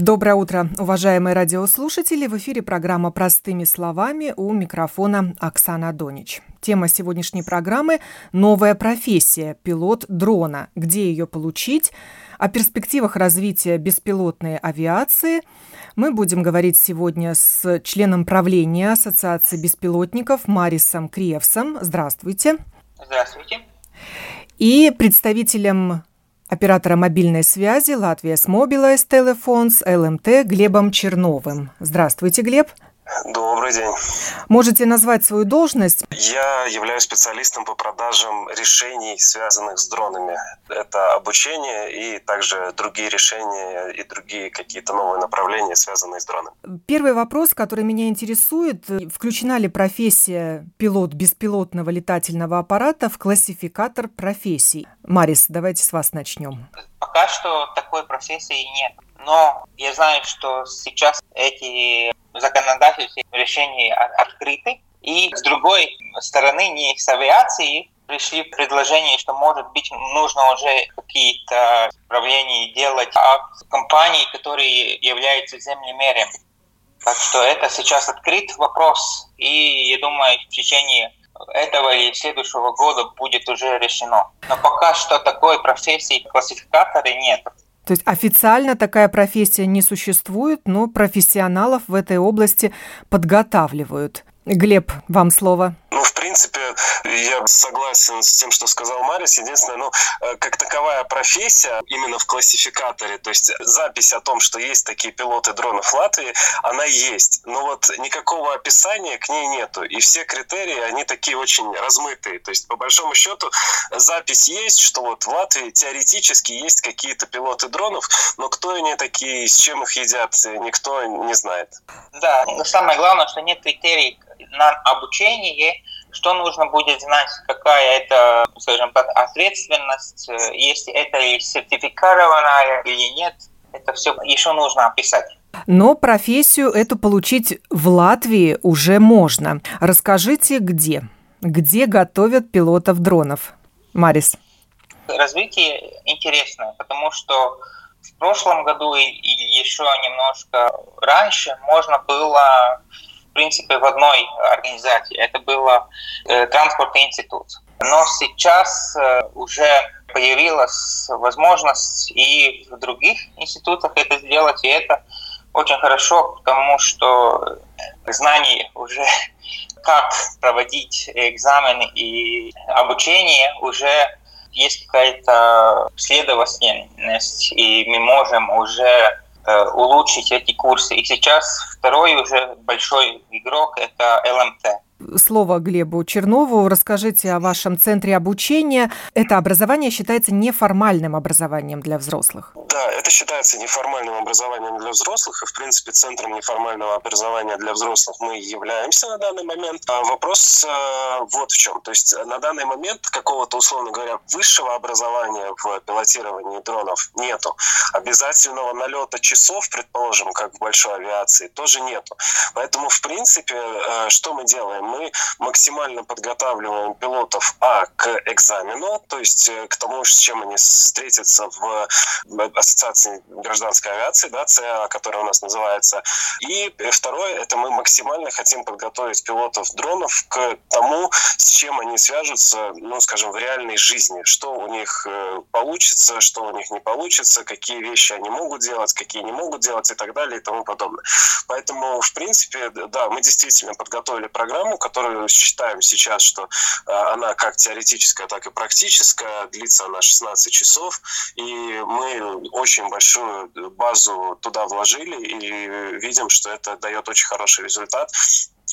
Доброе утро, уважаемые радиослушатели. В эфире программа «Простыми словами» у микрофона Оксана Донич. Тема сегодняшней программы – новая профессия – пилот дрона. Где ее получить? О перспективах развития беспилотной авиации мы будем говорить сегодня с членом правления Ассоциации беспилотников Марисом Криевсом. Здравствуйте. Здравствуйте. И представителем оператора мобильной связи Латвия с Mobilize Telephones ЛМТ Глебом Черновым. Здравствуйте, Глеб. Добрый день. Можете назвать свою должность? Я являюсь специалистом по продажам решений, связанных с дронами. Это обучение и также другие решения и другие какие-то новые направления, связанные с дронами. Первый вопрос, который меня интересует, включена ли профессия пилот беспилотного летательного аппарата в классификатор профессий? Марис, давайте с вас начнем. Пока что такой профессии нет. Но я знаю, что сейчас эти законодательные решения открыты. И с другой стороны, не с авиации пришли предложения, что, может быть, нужно уже какие-то управления делать, а компании, которые являются землемерем. Так что это сейчас открыт вопрос, и я думаю, в течение этого или следующего года будет уже решено. Но пока что такой профессии классификаторы нет. То есть официально такая профессия не существует, но профессионалов в этой области подготавливают. Глеб, вам слово. Ну, в принципе, я согласен с тем, что сказал Марис. Единственное, ну, э, как таковая профессия именно в классификаторе, то есть запись о том, что есть такие пилоты дронов в Латвии, она есть. Но вот никакого описания к ней нету. И все критерии, они такие очень размытые. То есть, по большому счету, запись есть, что вот в Латвии теоретически есть какие-то пилоты дронов, но кто они такие, с чем их едят, никто не знает. Да, но самое главное, что нет критерий на обучение, что нужно будет знать, какая это, скажем так, ответственность, э, если это сертифицированная или нет, это все еще нужно описать. Но профессию эту получить в Латвии уже можно. Расскажите, где? Где готовят пилотов дронов? Марис. Развитие интересное, потому что в прошлом году и еще немножко раньше можно было в принципе, в одной организации. Это было э, Транспортный институт. Но сейчас э, уже появилась возможность и в других институтах это сделать, и это очень хорошо, потому что знания уже как проводить экзамены и обучение уже есть какая-то следовательность, и мы можем уже улучшить эти курсы. И сейчас второй уже большой игрок – это ЛМТ слово Глебу Чернову. Расскажите о вашем центре обучения. Это образование считается неформальным образованием для взрослых. Да, это считается неформальным образованием для взрослых. И, в принципе, центром неформального образования для взрослых мы являемся на данный момент. А вопрос э, вот в чем. То есть на данный момент какого-то, условно говоря, высшего образования в пилотировании дронов нету. Обязательного налета часов, предположим, как в большой авиации, тоже нету. Поэтому, в принципе, э, что мы делаем? мы максимально подготавливаем пилотов, а, к экзамену, то есть э, к тому, с чем они встретятся в Ассоциации гражданской авиации, да, ЦА, которая у нас называется. И второе, это мы максимально хотим подготовить пилотов дронов к тому, с чем они свяжутся, ну, скажем, в реальной жизни, что у них э, получится, что у них не получится, какие вещи они могут делать, какие не могут делать и так далее и тому подобное. Поэтому, в принципе, да, мы действительно подготовили программу, которую считаем сейчас, что э, она как теоретическая, так и практическая, длится она 16 часов, и мы очень большую базу туда вложили и видим, что это дает очень хороший результат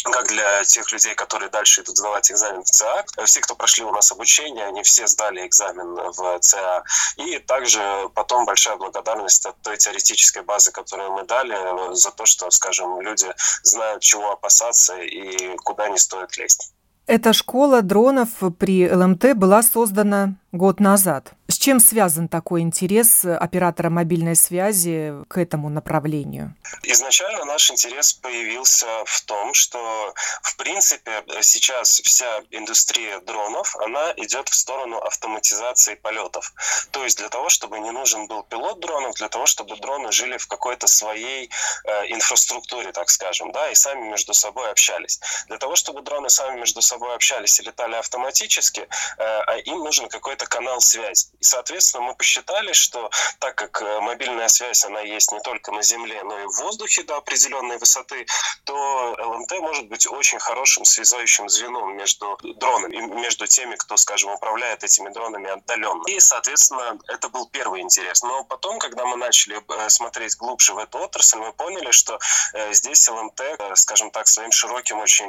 как для тех людей, которые дальше идут сдавать экзамен в ЦА. Все, кто прошли у нас обучение, они все сдали экзамен в ЦА. И также потом большая благодарность от той теоретической базы, которую мы дали, за то, что, скажем, люди знают, чего опасаться и куда не стоит лезть. Эта школа дронов при ЛМТ была создана год назад чем связан такой интерес оператора мобильной связи к этому направлению? Изначально наш интерес появился в том, что, в принципе, сейчас вся индустрия дронов, она идет в сторону автоматизации полетов. То есть для того, чтобы не нужен был пилот дронов, для того, чтобы дроны жили в какой-то своей э, инфраструктуре, так скажем, да, и сами между собой общались. Для того, чтобы дроны сами между собой общались и летали автоматически, э, а им нужен какой-то канал связи. И, соответственно, мы посчитали, что так как э, мобильная связь, она есть не только на Земле, но и в воздухе до определенной высоты, то ЛМТ может быть очень хорошим связующим звеном между дронами, между теми, кто, скажем, управляет этими дронами отдаленно. И, соответственно, это был первый интерес. Но потом, когда мы начали э, смотреть глубже в эту отрасль, мы поняли, что э, здесь ЛМТ, скажем так, своим широким очень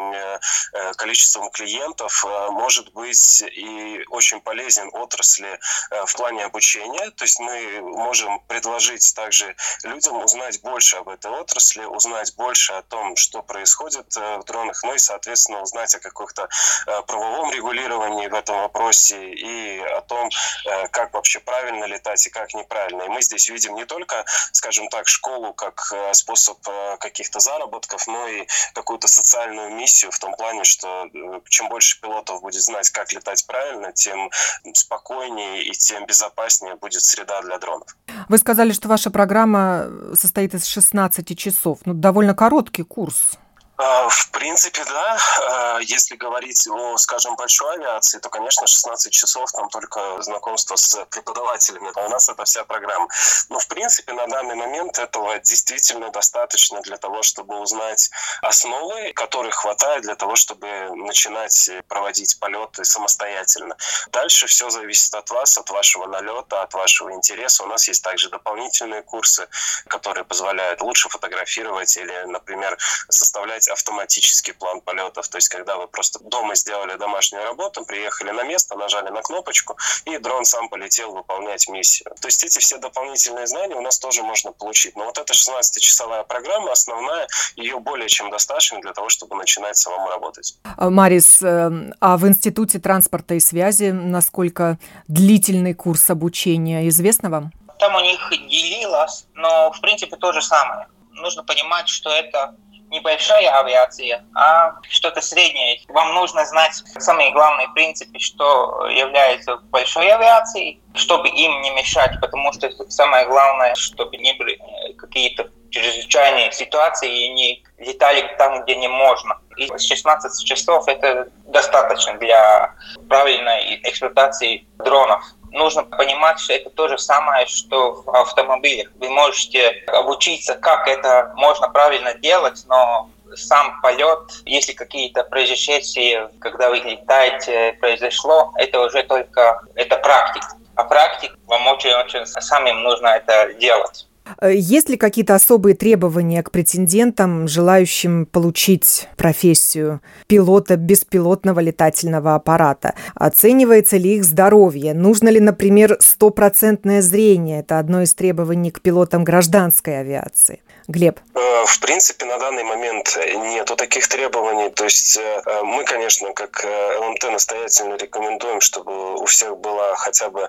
количеством клиентов может быть и очень полезен отрасли в плане обучения. То есть мы можем предложить также людям узнать больше об этой отрасли, узнать больше о том, что происходит э, в дронах, ну и, соответственно, узнать о каком-то э, правовом регулировании в этом вопросе и о том, э, как вообще правильно летать и как неправильно. И мы здесь видим не только, скажем так, школу как способ каких-то заработков, но и какую-то социальную миссию в том плане, что чем больше пилотов будет знать, как летать правильно, тем спокойнее и тем безопаснее будет среда для дронов. Вы сказали, что ваша программа состоит из 16 часов. Ну, довольно короткий курс. А, в принципе, да. А, если говорить о, скажем, большой авиации, то, конечно, 16 часов там только знакомство с преподавателями. А у нас это вся программа. Но, в принципе, на данный момент этого действительно достаточно для того, чтобы узнать основы, которых хватает для того, чтобы начинать проводить полеты самостоятельно. Дальше все зависит от вас, от вашего налета, от вашего интереса. У нас есть также дополнительные курсы, которые позволяют лучше фотографировать или, например, составлять автоматический план полетов. То есть, когда вы просто дома сделали домашнюю работу, приехали на место, нажали на кнопочку, и дрон сам полетел выполнять миссию. То есть, эти все дополнительные знания у нас тоже можно получить. Но вот эта 16-часовая программа основная, ее более чем достаточно для того, чтобы начинать самому работать. А, Марис, э, а в Институте транспорта и связи насколько длительный курс обучения известно вам? Там у них делилось, но в принципе то же самое. Нужно понимать, что это небольшая авиация, а что-то среднее. Вам нужно знать самые главные принципы, что является большой авиацией, чтобы им не мешать, потому что самое главное, чтобы не были какие-то чрезвычайные ситуации и не летали там, где не можно. И 16 часов это достаточно для правильной эксплуатации дронов нужно понимать, что это то же самое, что в автомобилях. Вы можете обучиться, как это можно правильно делать, но сам полет, если какие-то происшествия, когда вы летаете, произошло, это уже только это практика. А практик вам очень-очень самим нужно это делать. Э, есть ли какие-то особые требования к претендентам, желающим получить профессию пилота беспилотного летательного аппарата? Оценивается ли их здоровье? Нужно ли, например, стопроцентное зрение? Это одно из требований к пилотам гражданской авиации. Глеб? Э, в принципе, на данный момент нету таких требований. То есть э, мы, конечно, как ЛМТ настоятельно рекомендуем, чтобы у всех была хотя бы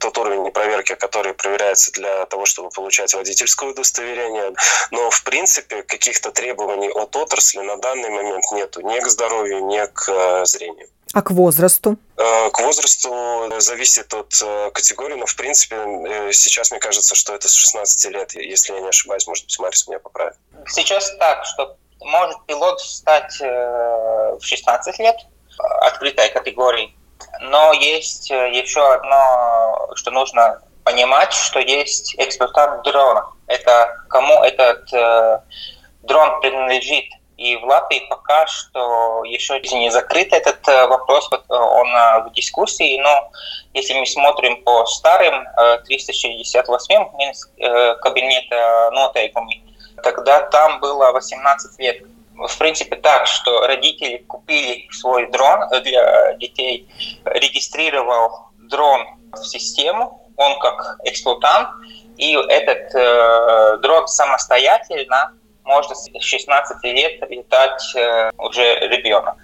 тот уровень проверки, который проверяется для того, чтобы получать водительское удостоверение. Но, в принципе, каких-то требований от отрасли на данный момент нету ни к здоровью, ни к э, зрению. А к возрасту? Э, к возрасту зависит от э, категории, но, в принципе, э, сейчас мне кажется, что это с 16 лет, если я не ошибаюсь, может быть, Марис меня поправит. Сейчас так, что может пилот стать в 16 лет, открытой категории, но есть еще одно, что нужно понимать, что есть эксплуатант дрона. Это кому этот дрон принадлежит. И в Латвии пока что еще не закрыт этот э, вопрос, э, он э, в дискуссии, но если мы смотрим по старым 368 кабинета нотейками, тогда там было 18 лет. В принципе так, что родители купили свой дрон для детей, регистрировал дрон в систему, он как эксплуатант, и этот э, дрон самостоятельно можно с 16 лет летать э, уже ребенок.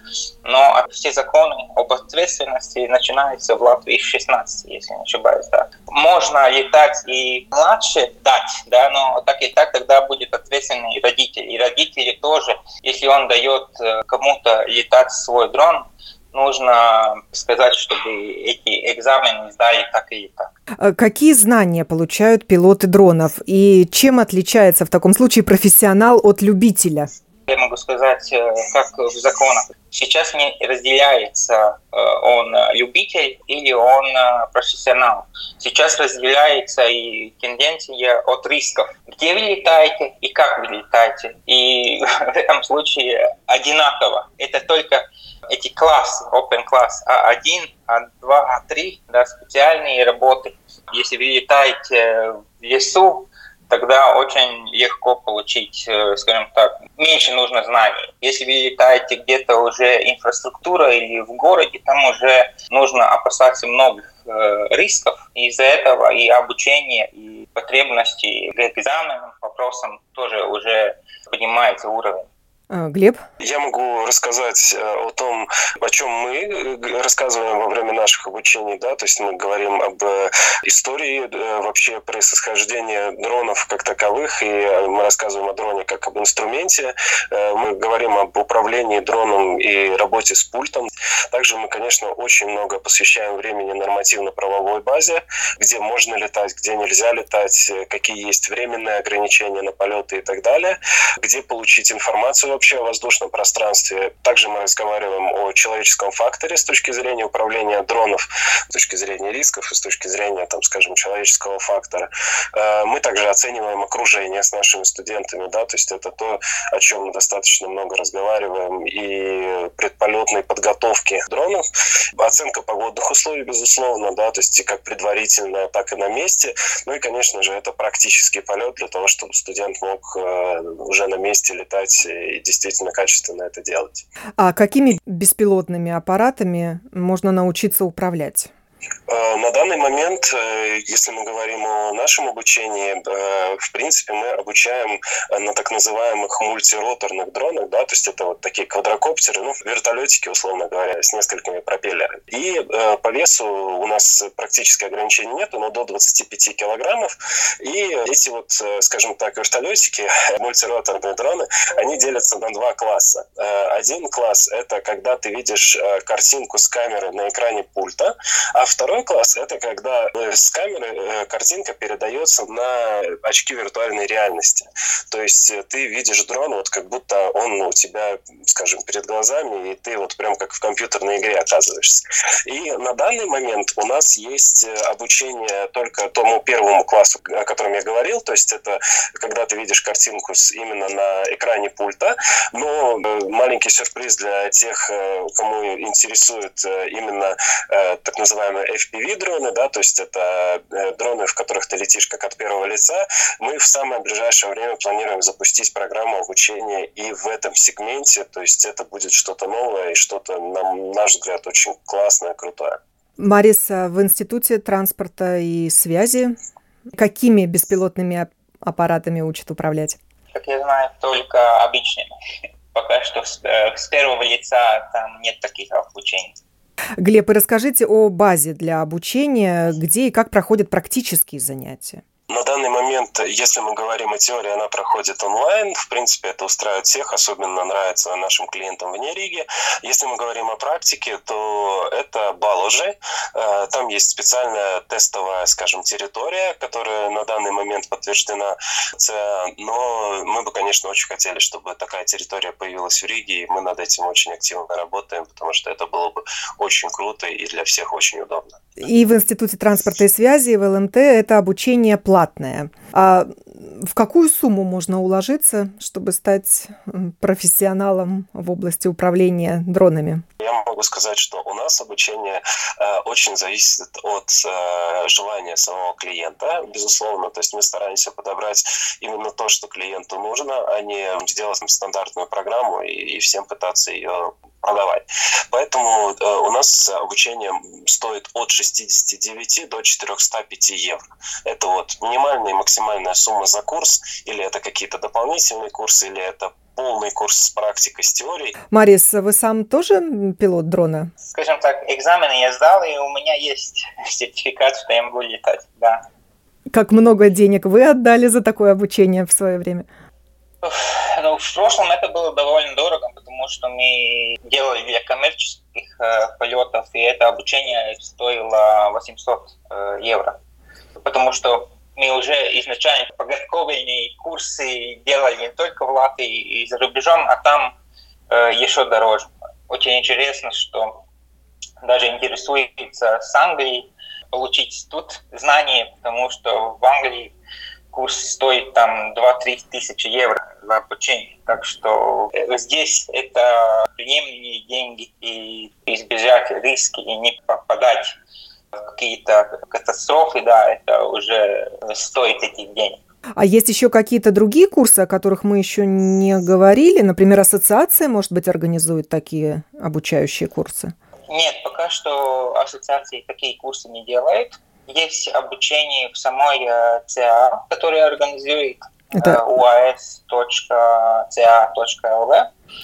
Но все законы об ответственности начинаются в Латвии с 16, если не ошибаюсь. Да. Можно летать и младше дать, да, но так и так тогда будет ответственный родитель. И родители тоже, если он дает э, кому-то летать свой дрон, нужно сказать, чтобы эти экзамены сдали так и так. А какие знания получают пилоты дронов и чем отличается в таком случае профессионал от любителя? Я могу сказать, э, как в законах. Сейчас не разделяется, э, он любитель или он э, профессионал. Сейчас разделяется и тенденция от рисков. Где вы летаете и как вы летаете. И в этом случае одинаково. Это только эти классы, open класс А1, А2, А3, да, специальные работы. Если вы летаете в лесу, тогда очень легко получить, э, скажем так, меньше нужно знаний. Если вы летаете где-то уже инфраструктура или в городе, там уже нужно опасаться многих э, рисков. Из-за этого и обучение, и потребности к экзаменам, вопросам тоже уже поднимается уровень. А, Глеб? Я могу рассказать э, о том, о чем мы э, рассказываем во время наших обучений, да, то есть мы говорим об э, истории вообще происхождения дронов как таковых, и мы рассказываем о дроне как об инструменте, мы говорим об управлении дроном и работе с пультом. Также мы, конечно, очень много посвящаем времени нормативно-правовой базе, где можно летать, где нельзя летать, какие есть временные ограничения на полеты и так далее, где получить информацию вообще о воздушном пространстве. Также мы разговариваем о человеческом факторе с точки зрения управления дронов, с точки зрения рисков и с точки зрения, там, скажем, человеческого фактора. Э, мы также оцениваем окружение с нашими студентами, да, то есть это то, о чем мы достаточно много разговариваем, и предполетной подготовки дронов, оценка погодных условий, безусловно, да, то есть как предварительная, так и на месте, ну и, конечно же, это практический полет для того, чтобы студент мог э, уже на месте летать и действительно качественно это делать. А какими беспилотными аппаратами можно научиться управлять? Э, на данный момент, э, если мы говорим о нашем обучении, э, в принципе, мы обучаем на так называемых мультироторных дронах, да, то есть это вот такие квадрокоптеры, ну, вертолетики, условно говоря, с несколькими пропеллерами. И по весу у нас практически ограничений нет, но до 25 килограммов. И эти вот, скажем так, вертолетики, мультироторные дроны, они делятся на два класса. Один класс — это когда ты видишь картинку с камеры на экране пульта, а второй класс — это когда э, с камеры э, картинка передается на очки виртуальной реальности. То есть э, ты видишь дрон, вот как будто он у тебя, скажем, перед глазами, и ты вот прям как в компьютерной игре оказываешься. И на данный момент у нас есть обучение только тому первому классу, о котором я говорил, то есть это когда ты видишь картинку именно на экране пульта, но маленький сюрприз для тех, кому интересует именно так называемый FPV-дроны, да, то есть это э, дроны, в которых ты летишь как от первого лица, мы в самое ближайшее время планируем запустить программу обучения и в этом сегменте, то есть это будет что-то новое и что-то, на наш взгляд, очень классное, крутое. Мариса, в Институте транспорта и связи какими беспилотными аппаратами учат управлять? Как я знаю, только обычными. Пока что с, э, с первого лица там нет таких обучений. Глеб, и расскажите о базе для обучения, где и как проходят практические занятия. На данный момент, если мы говорим о теории, она проходит онлайн. В принципе, это устраивает всех, особенно нравится нашим клиентам вне Риги. Если мы говорим о практике, то это Баложи. Э, там есть специальная тестовая, скажем, территория, которая на данный момент подтверждена. Но мы бы, конечно, очень хотели, чтобы такая территория появилась в Риге, и мы над этим очень активно работаем, потому что это было бы очень круто и для всех очень удобно. И в Институте транспорта и связи, и в ЛМТ это обучение платное. А в какую сумму можно уложиться, чтобы стать профессионалом в области управления дронами? Я могу сказать, что у нас обучение э, очень зависит от э, желания самого клиента, безусловно. То есть мы стараемся подобрать именно то, что клиенту нужно, а не сделать стандартную программу и, и всем пытаться ее продавать. Поэтому э, у нас обучение стоит от 69 до 405 евро. Это вот минимальная и максимальная сумма за курс, или это какие-то дополнительные курсы, или это полный курс с практикой, с теорией. Марис, вы сам тоже пилот дрона? Скажем так, экзамены я сдал, и у меня есть сертификат, что я могу летать, да. Как много денег вы отдали за такое обучение в свое время? Ну, в прошлом это было довольно дорого, потому что мы делали для коммерческих э, полетов, и это обучение стоило 800 э, евро. Потому что мы уже изначально подготовленные курсы делали не только в Латвии и за рубежом, а там э, еще дороже. Очень интересно, что даже интересуется с Англией получить тут знания, потому что в Англии курс стоит там 2-3 тысячи евро за обучение. Так что э, здесь это приемлемые деньги и избежать риски и не попадать какие-то катастрофы, да, это уже стоит этих денег. А есть еще какие-то другие курсы, о которых мы еще не говорили? Например, ассоциация, может быть, организует такие обучающие курсы? Нет, пока что ассоциации такие курсы не делают. Есть обучение в самой э, ЦА, которая организует это... Э, uas.ca.lv.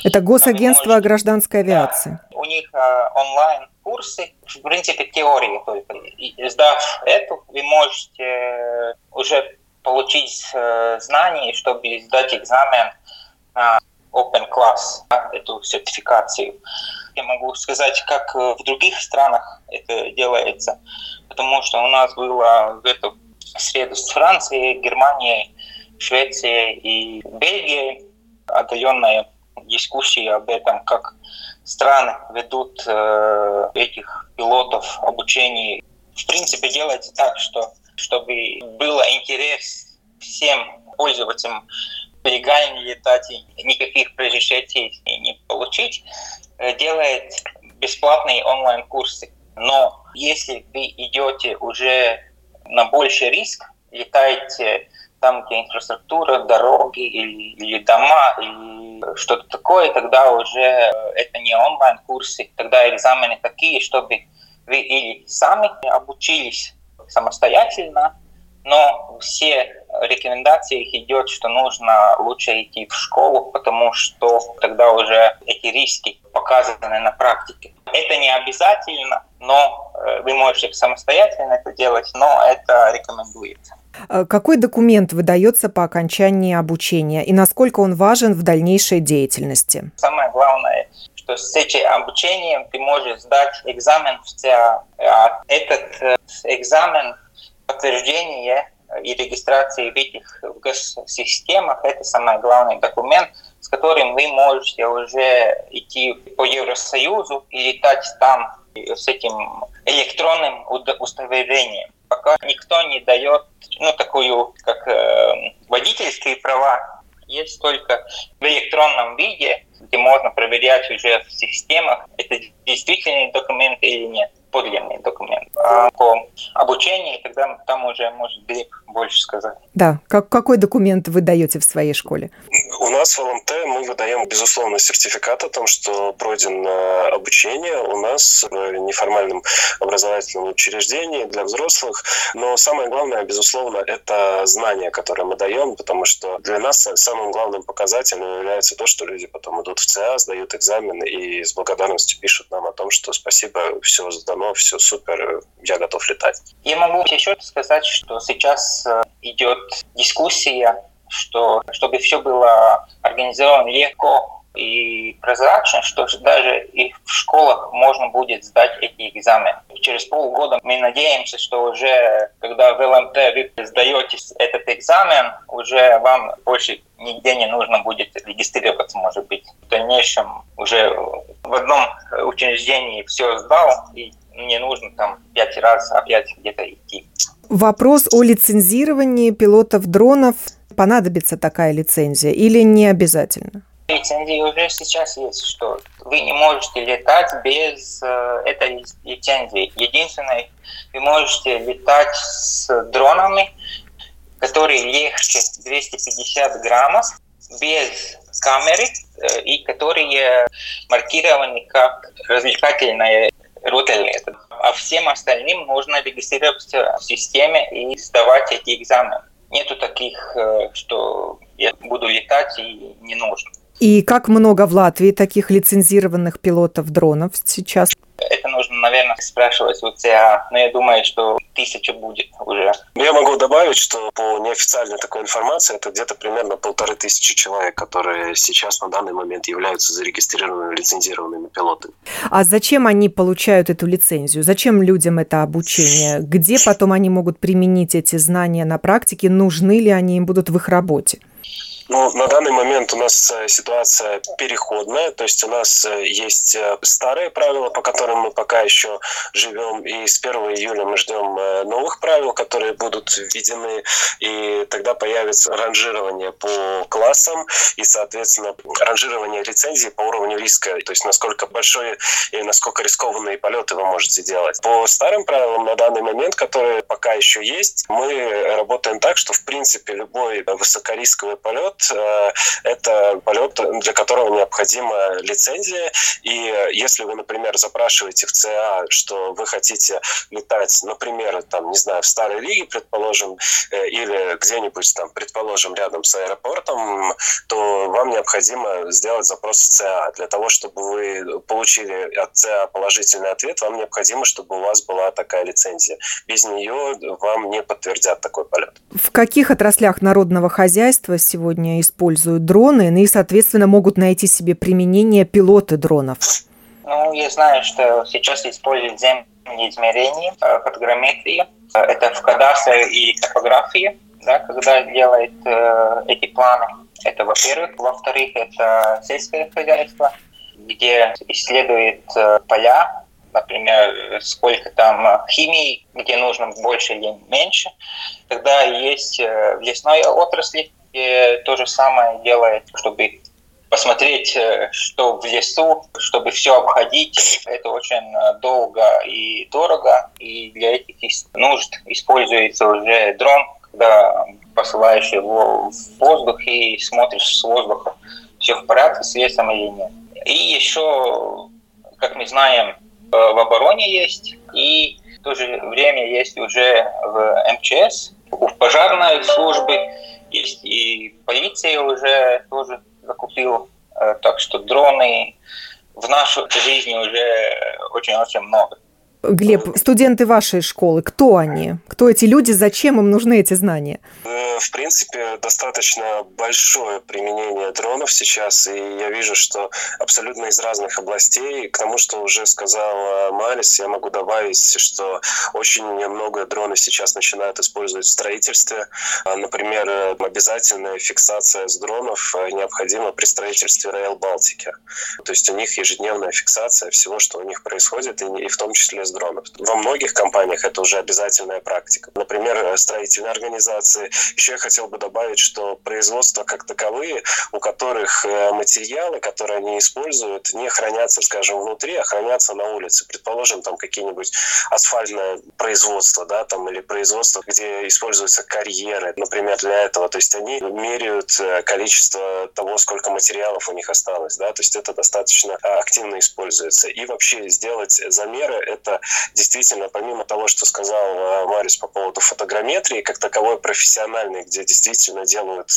Это Госагентство можете... гражданской авиации. Да, у них э, онлайн курсы, в принципе, теории только. И, сдав эту, вы можете уже получить знания, чтобы сдать экзамен на Open Class, эту сертификацию. Я могу сказать, как в других странах это делается, потому что у нас было в эту среду с Францией, Германией, Швецией и Бельгией отдаленная дискуссия об этом, как страны ведут э, этих пилотов обучение. В принципе, делается так, что чтобы было интерес всем пользователям легально летать и никаких разрешений не получить, э, делает бесплатные онлайн-курсы. Но если вы идете уже на больший риск, летаете там, где инфраструктура, дороги или, или дома, или что-то такое, тогда уже это не онлайн-курсы, тогда экзамены такие, чтобы вы или сами обучились самостоятельно, но все рекомендации идет, что нужно лучше идти в школу, потому что тогда уже эти риски показаны на практике. Это не обязательно, но э, вы можете самостоятельно это делать, но это рекомендуется. Э, какой документ выдается по окончании обучения и насколько он важен в дальнейшей деятельности? Самое главное, что с этим обучением ты можешь сдать экзамен в ЦА. А этот э, экзамен подтверждения и регистрации в этих в госсистемах – это самый главный документ, с которым вы можете уже идти по Евросоюзу и летать там с этим электронным удостоверением. Пока никто не дает ну, такую, как э, водительские права, есть только в электронном виде, где можно проверять уже в системах, это действительный документ или нет подлинный документ. По обучению тогда там уже может Глеб больше сказать. Да, как, какой документ вы даете в своей школе? У нас в ЛМТ мы выдаем, безусловно, сертификат о том, что пройдено обучение у нас в неформальном образовательном учреждении для взрослых. Но самое главное, безусловно, это знания, которые мы даем, потому что для нас самым главным показателем является то, что люди потом идут в ЦА, сдают экзамены и с благодарностью пишут нам о том, что спасибо, все сдано, все супер, я готов летать. Я могу еще сказать, что сейчас э, идет дискуссия что чтобы все было организовано легко и прозрачно, что даже и в школах можно будет сдать эти экзамены. Через полгода мы надеемся, что уже когда в ЛМТ вы сдаете этот экзамен, уже вам больше нигде не нужно будет регистрироваться, может быть. В дальнейшем уже в одном учреждении все сдал, и не нужно там пять раз опять где-то идти. Вопрос о лицензировании пилотов дронов понадобится такая лицензия или не обязательно? Лицензии уже сейчас есть, что вы не можете летать без э, этой лицензии. Единственное, вы можете летать с дронами, которые легче 250 граммов, без камеры, и которые маркированы как развлекательные рутелеты. А всем остальным нужно регистрироваться в системе и сдавать эти экзамены. Нету таких, что я буду летать и не нужно. И как много в Латвии таких лицензированных пилотов дронов сейчас? Это нужно, наверное, спрашивать у ЦА, но я думаю, что тысяча будет уже. Я могу добавить, что по неофициальной такой информации это где-то примерно полторы тысячи человек, которые сейчас на данный момент являются зарегистрированными лицензированными пилотами. А зачем они получают эту лицензию? Зачем людям это обучение? Где потом они могут применить эти знания на практике? Нужны ли они им будут в их работе? Ну, на данный момент у нас э, ситуация переходная, то есть у нас э, есть э, старые правила, по которым мы пока еще живем, и с 1 июля мы ждем новых правил, которые будут введены, и тогда появится ранжирование по классам и, соответственно, ранжирование лицензии по уровню риска, то есть насколько большой и насколько рискованные полеты вы можете делать. По старым правилам на данный момент, которые пока еще есть, мы работаем так, что, в принципе, любой высокорисковый полет Э, это полет, для которого необходима лицензия. И если вы, например, запрашиваете в ЦА, что вы хотите летать, например, там, не знаю, в Старой Лиге, предположим, э, или где-нибудь там, предположим, рядом с аэропортом, то вам необходимо сделать запрос в ЦА. Для того, чтобы вы получили от ЦА положительный ответ, вам необходимо, чтобы у вас была такая лицензия. Без нее вам не подтвердят такой полет. В каких отраслях народного хозяйства сегодня сегодня используют дроны, ну и, соответственно, могут найти себе применение пилоты дронов? Ну, я знаю, что сейчас используют земные измерения, э, фотограмметрии. Э, это в кадастре и топографии, да, когда делает э, эти планы. Это во-первых. Во-вторых, это сельское хозяйство, где исследует э, поля, например, сколько там химии, где нужно больше или меньше. Тогда есть в лесной отрасли и то же самое делает, чтобы посмотреть, э, что в лесу, чтобы все обходить. Это очень э, долго и дорого. И для этих нужд используется уже дрон, когда посылаешь его в воздух и смотришь с воздуха, все в порядке с лесом или нет. И еще, как мы знаем, э, в обороне есть, и в то же время есть уже в МЧС, в пожарной службе, есть и полиция уже тоже закупил. Э, так что дроны в нашей жизни уже очень-очень много. Глеб, студенты вашей школы, кто они? Кто эти люди? Зачем им нужны эти знания? Э, в принципе, достаточно большое применение дронов сейчас, и я вижу, что абсолютно из разных областей. К тому, что уже сказал Марис, я могу добавить, что очень много дронов сейчас начинают использовать в строительстве. А, например, обязательная фиксация с дронов э, необходима при строительстве Rail Балтики. То есть у них ежедневная фиксация всего, что у них происходит, и в том числе без дронов. Во многих компаниях это уже обязательная практика. Например, э, строительные организации. Еще я хотел бы добавить, что производства как таковые, у которых э, материалы, которые они используют, не хранятся, скажем, внутри, а хранятся на улице. Предположим, там какие-нибудь асфальтное производство, да, там, или производство, где используются карьеры, например, для этого. То есть они меряют э, количество того, сколько материалов у них осталось, да, то есть это достаточно активно используется. И вообще сделать замеры – это действительно, помимо того, что сказал э, Марис по поводу фотограмметрии, как таковой профессиональной, где действительно делают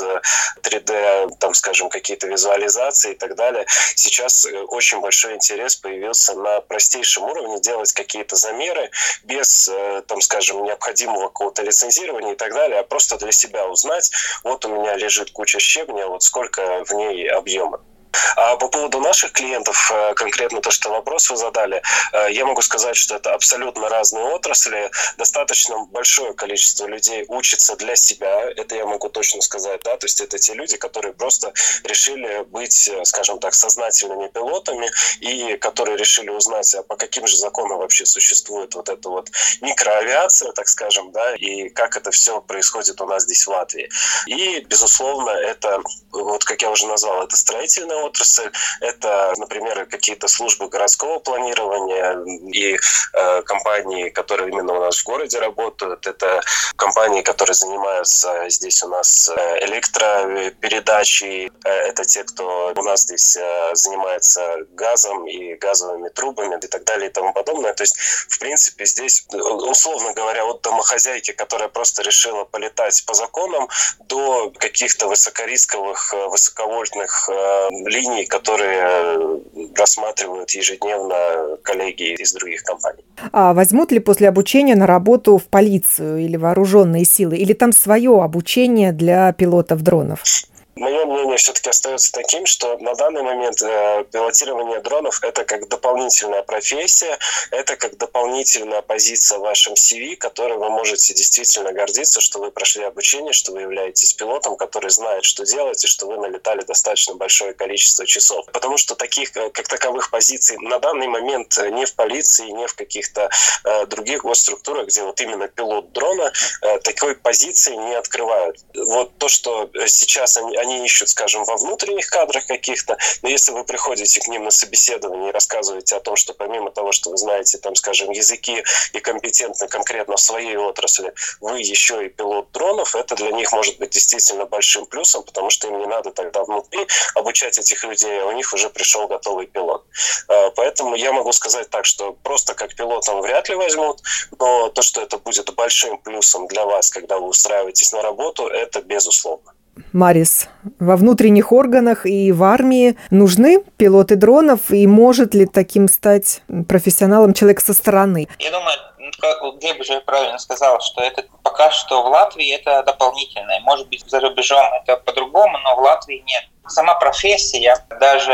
3D, э, там, скажем, какие-то визуализации и так далее, сейчас э, очень большой интерес появился на простейшем уровне делать какие-то замеры без, там, скажем, необходимого какого-то лицензирования и так далее, а просто для себя узнать, вот у меня лежит куча щебня, вот сколько в ней объема. А по поводу наших клиентов, э, конкретно то, что вопрос вы задали, э, я могу сказать, что это абсолютно разные отрасли. Достаточно большое количество людей учится для себя, это я могу точно сказать, да, то есть это те люди, которые просто решили быть, э, скажем так, сознательными пилотами и которые решили узнать, а по каким же законам вообще существует вот эта вот микроавиация, так скажем, да, и как это все происходит у нас здесь в Латвии. И, безусловно, это, вот как я уже назвал, это строительная отрасль, это, например, какие-то службы городского планирования и э, компании, которые именно у нас в городе работают, это компании, которые занимаются здесь у нас э, электропередачей, э, это те, кто у нас здесь э, занимается газом и газовыми трубами и так далее и тому подобное. То есть, в принципе, здесь, условно говоря, от домохозяйки, которая просто решила полетать по законам, до каких-то высокорисковых, высоковольтных линий, которые рассматривают ежедневно коллеги из других компаний. А возьмут ли после обучения на работу в полицию или вооруженные силы? Или там свое обучение для пилотов дронов? Мое мнение все-таки остается таким, что на данный момент э, пилотирование дронов это как дополнительная профессия, это как дополнительная позиция в вашем CV, которой вы можете действительно гордиться, что вы прошли обучение, что вы являетесь пилотом, который знает, что делать, и что вы налетали достаточно большое количество часов. Потому что таких, э, как таковых позиций на данный момент не в полиции, не в каких-то э, других госструктурах, где вот именно пилот дрона, э, такой позиции не открывают. Вот то, что сейчас они они ищут, скажем, во внутренних кадрах каких-то, но если вы приходите к ним на собеседование и рассказываете о том, что помимо того, что вы знаете, там, скажем, языки и компетентны конкретно в своей отрасли, вы еще и пилот дронов, это для них может быть действительно большим плюсом, потому что им не надо тогда внутри обучать этих людей, а у них уже пришел готовый пилот. А, поэтому я могу сказать так, что просто как пилотом вряд ли возьмут, но то, что это будет большим плюсом для вас, когда вы устраиваетесь на работу, это безусловно. Марис, во внутренних органах и в армии нужны пилоты дронов, и может ли таким стать профессионалом человек со стороны? Я думаю, ну, Глеб уже правильно сказал, что это пока что в Латвии это дополнительное. Может быть, за рубежом это по-другому, но в Латвии нет. Сама профессия даже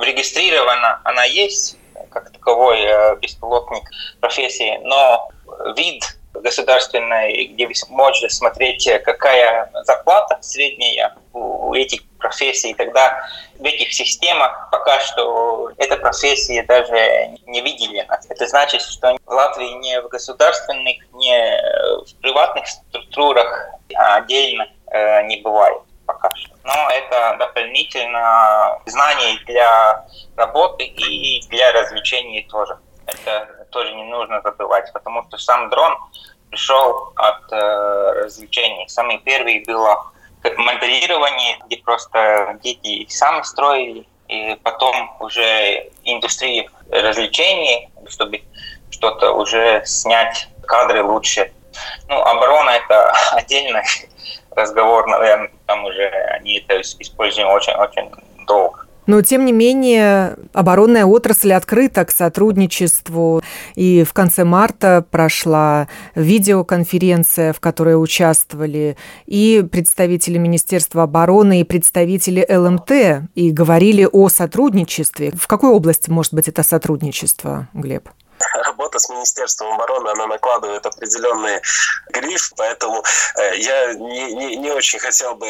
регистрирована, она есть, как таковой э, беспилотник профессии, но вид государственной, где вы можете смотреть, какая зарплата средняя у этих профессий, тогда в этих системах пока что эта профессия даже не видели. Это значит, что в Латвии не в государственных, не в приватных структурах а отдельно э, не бывает пока что. Но это дополнительно знание для работы и для развлечений тоже. Это тоже не нужно забывать, потому что сам дрон пришел от э, развлечений. Самый первый было моделирование, где просто дети сами строили, и потом уже индустрия развлечений, чтобы что-то уже снять кадры лучше. Ну, оборона это отдельный разговор, наверное, там уже они это используют очень-очень. Но, тем не менее, оборонная отрасль открыта к сотрудничеству. И в конце марта прошла видеоконференция, в которой участвовали и представители Министерства обороны, и представители ЛМТ, и говорили о сотрудничестве. В какой области может быть это сотрудничество, Глеб? работа с Министерством обороны, она накладывает определенный гриф, поэтому э, я не, не, не очень хотел бы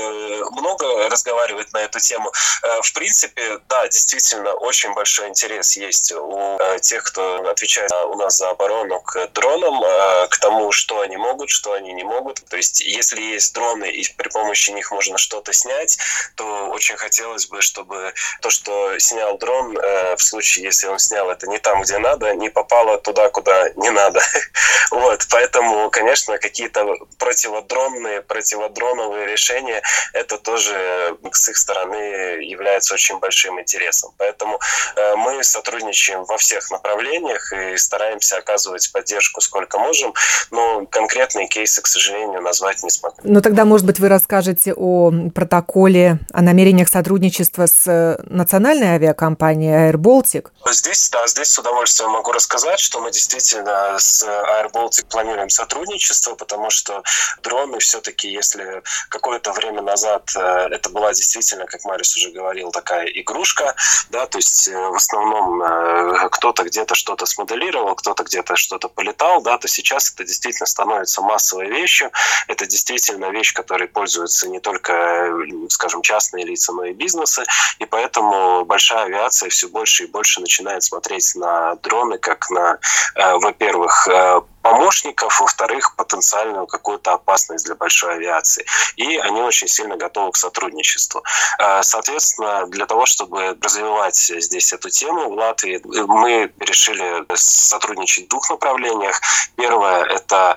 много разговаривать на эту тему. Э, в принципе, да, действительно, очень большой интерес есть у э, тех, кто отвечает у нас за оборону к дронам, к тому, что они могут, что они не могут. То есть, если есть дроны и при помощи них можно что-то снять, то очень хотелось бы, чтобы то, что снял дрон, в случае, если он снял это не там, где надо, не попало туда, туда, куда не надо. вот, поэтому, конечно, какие-то противодронные, противодроновые решения, это тоже с их стороны является очень большим интересом. Поэтому э, мы сотрудничаем во всех направлениях и стараемся оказывать поддержку сколько можем, но конкретные кейсы, к сожалению, назвать не смогу. Ну тогда, может быть, вы расскажете о протоколе, о намерениях сотрудничества с э, национальной авиакомпанией Air Baltic? Здесь, да, здесь с удовольствием могу рассказать, что мы действительно с Air Baltic планируем сотрудничество, потому что дроны все-таки, если какое-то время назад э, это была действительно, как Марис уже говорил, такая игрушка, да, то есть э, в основном э, кто-то где-то что-то смоделировал, кто-то где-то что-то полетал, да, то сейчас это действительно становится массовой вещью, это действительно вещь, которой пользуются не только, скажем, частные лица, но и бизнесы, и поэтому большая авиация все больше и больше начинает смотреть на дроны как на Э, во-первых, э, помощников, во-вторых, потенциальную какую-то опасность для большой авиации. И они очень сильно готовы к сотрудничеству. Э, соответственно, для того, чтобы развивать здесь эту тему в Латвии, мы решили сотрудничать в двух направлениях. Первое – это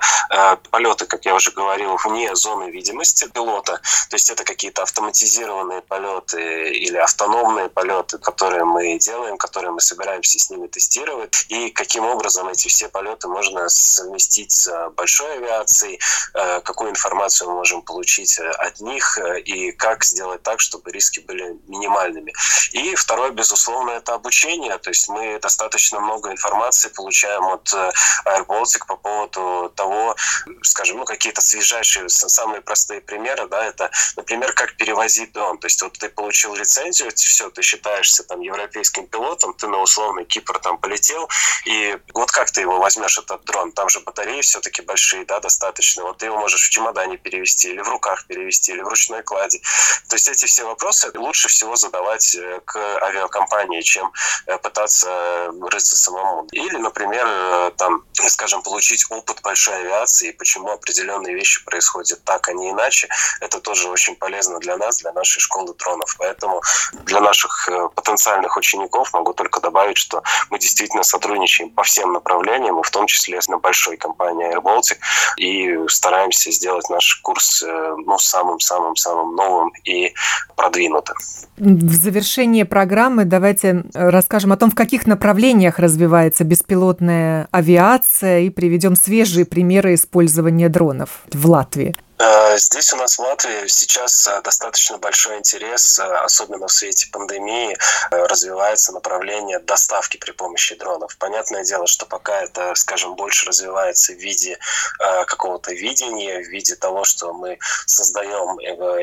полеты, как я уже говорил, вне зоны видимости пилота. То есть это какие-то автоматизированные полеты или автономные полеты, которые мы делаем, которые мы собираемся с ними тестировать. И каким образом эти все полеты можно совместить с большой авиацией, э, какую информацию мы можем получить от них и как сделать так, чтобы риски были минимальными. И второе, безусловно, это обучение. То есть мы достаточно много информации получаем от э, Air Baltic по поводу того, скажем, ну, какие-то свежайшие, самые простые примеры, да, это, например, как перевозить дрон. То есть вот ты получил лицензию, все, ты считаешься там европейским пилотом, ты на условный Кипр там полетел, и вот как ты его возьмешь, этот дрон? Там же батареи все-таки большие, да, достаточно. Вот ты его можешь в чемодане перевести, или в руках перевести, или в ручной кладе. То есть эти все вопросы лучше всего задавать э, к авиакомпании, чем э, пытаться рыться самому. Или, например, э, там, скажем, получить опыт большой авиации, почему определенные вещи происходят так, а не иначе. Это тоже очень полезно для нас, для нашей школы дронов. Поэтому для наших потенциальных учеников могу только добавить, что мы действительно сотрудничаем по всем направлениям, и в том числе с большой компанией Air Baltic, и стараемся сделать наш курс ну, самым-самым-самым новым и продвинутым. В завершение программы давайте э, расскажем о том, в каких направлениях развивается беспилотная авиация и приведем свежие примеры использования дронов в Латвии. Э, здесь у нас в Латвии сейчас э, достаточно большой интерес, э, особенно в свете пандемии, развивается направление доставки при помощи дронов. Понятное дело, что пока это, скажем, больше развивается в виде какого-то видения, в виде того, что мы создаем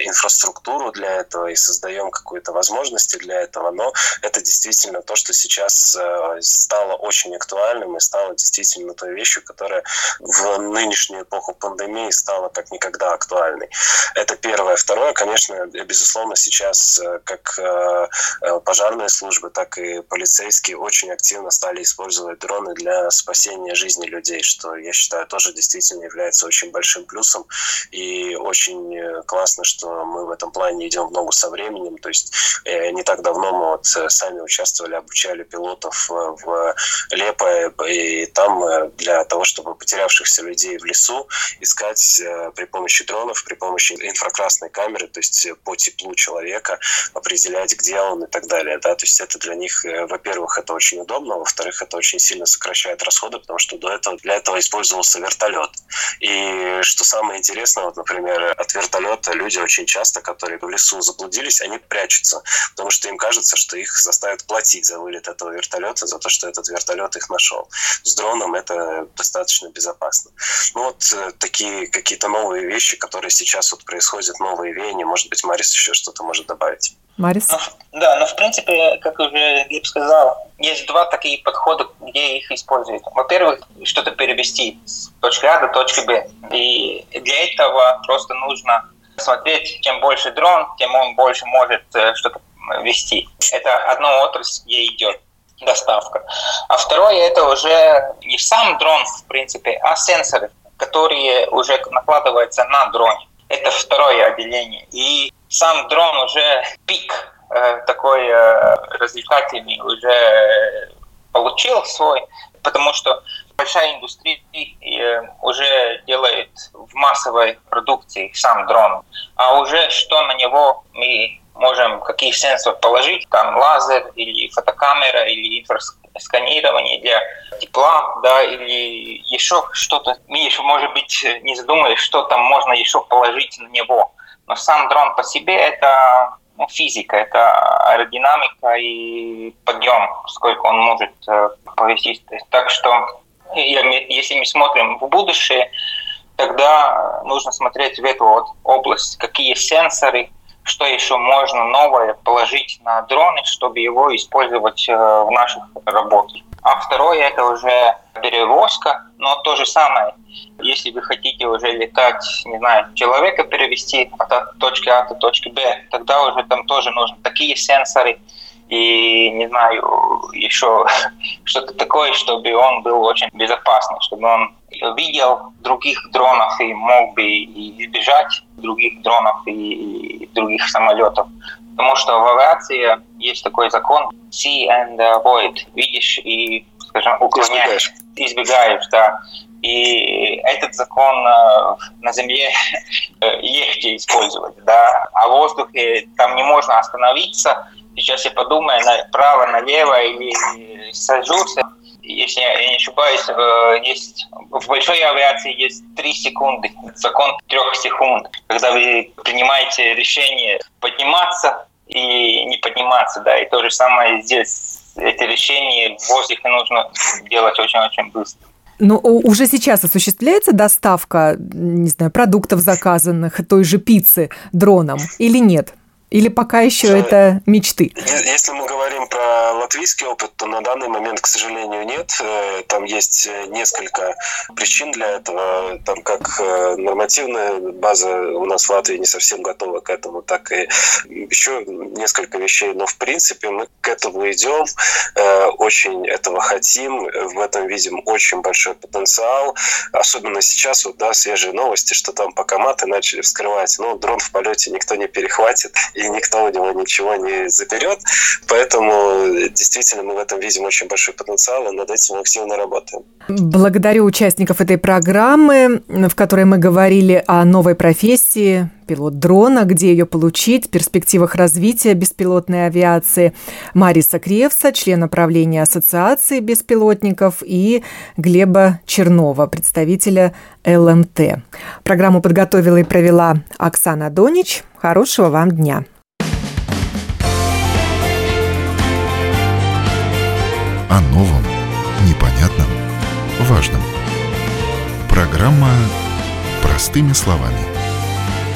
инфраструктуру для этого и создаем какие-то возможности для этого, но это действительно то, что сейчас стало очень актуальным и стало действительно той вещью, которая в нынешнюю эпоху пандемии стала как никогда всегда актуальный. Это первое. Второе, конечно, безусловно, сейчас э, как э, э, пожарные службы, так и полицейские очень активно стали использовать дроны для спасения жизни людей, что, я считаю, тоже действительно является очень большим плюсом. И очень классно, что мы в этом плане идем в ногу со временем. То есть не так давно мы вот сами участвовали, обучали пилотов в Лепо, и там для того, чтобы потерявшихся людей в лесу искать при помощи помощи дронов, при помощи инфракрасной камеры, то есть э, по теплу человека определять, где он и так далее. Да? То есть это для них, э, во-первых, это очень удобно, во-вторых, это очень сильно сокращает расходы, потому что до этого для этого использовался вертолет. И что самое интересное, вот, например, от вертолета люди очень часто, которые в лесу заблудились, они прячутся, потому что им кажется, что их заставят платить за вылет этого вертолета, за то, что этот вертолет их нашел. С дроном это достаточно безопасно. Ну вот э, такие какие-то новые вещи, вещи, которые сейчас вот происходят, новые веяния. Может быть, Марис еще что-то может добавить. Марис? Ну, да, но в принципе, как уже Глеб сказал, есть два такие подхода, где их используют. Во-первых, что-то перевести с точки А до точки Б. И для этого просто нужно смотреть, чем больше дрон, тем он больше может э, что-то вести. Это одна отрасль, где идет доставка. А второе, это уже не сам дрон, в принципе, а сенсоры которые уже накладываются на дрон. Это второе отделение. И сам дрон уже пик э, такой э, развлекательный уже получил свой, потому что большая индустрия э, уже делает в массовой продукции сам дрон, а уже что на него мы можем, какие сенсоры положить, там лазер или фотокамера или инфраструктура сканирование для тепла, да, или еще что-то. Мы еще, может быть, не задумались, что там можно еще положить на него. Но сам дрон по себе это ну, физика, это аэродинамика и подъем, сколько он может э, повесить. Так что если мы смотрим в будущее, тогда нужно смотреть в эту вот область, какие сенсоры, что еще можно новое положить на дроны, чтобы его использовать э, в наших работах. А второе это уже перевозка, но то же самое. Если вы хотите уже летать, не знаю, человека перевести от точки А до точки Б, тогда уже там тоже нужны такие сенсоры и, не знаю, еще что-то такое, чтобы он был очень безопасный, чтобы он видел других дронов и мог бы избежать других дронов и других самолетов. Потому что в авиации есть такой закон see and avoid. Видишь и, скажем, уклоняешь. Избегаешь. Избегаешь, да. И этот закон э, на Земле легче использовать, да. А в воздухе там не можно остановиться. Сейчас я подумаю, направо, налево или сажусь. Если я не ошибаюсь, э, есть в большой авиации есть 3 секунды, закон 3 секунд, когда вы принимаете решение подниматься и не подниматься, да, и то же самое здесь. Эти решения в воздухе нужно делать очень-очень быстро. Но уже сейчас осуществляется доставка, не знаю, продуктов заказанных, той же пиццы дроном или нет? Или пока еще это мечты? Если мы говорим про латвийский опыт, то на данный момент, к сожалению, нет. Э, там есть э, несколько причин для этого. Там как э, нормативная база у нас в Латвии не совсем готова к этому, так и еще несколько вещей. Но в принципе мы к этому идем, очень этого хотим, в этом видим очень большой потенциал. Особенно сейчас, вот, да, свежие новости, что там пока маты начали вскрывать, но дрон в полете никто не перехватит. И никто у него ничего не заберет. Поэтому действительно мы в этом видим очень большой потенциал, и над этим активно работаем. Благодарю участников этой программы, в которой мы говорили о новой профессии пилот дрона, где ее получить, перспективах развития беспилотной авиации. Мариса Кревса, член правления Ассоциации беспилотников, и Глеба Чернова, представителя ЛМТ. Программу подготовила и провела Оксана Донич. Хорошего вам дня! о новом, непонятном, важном. Программа «Простыми словами»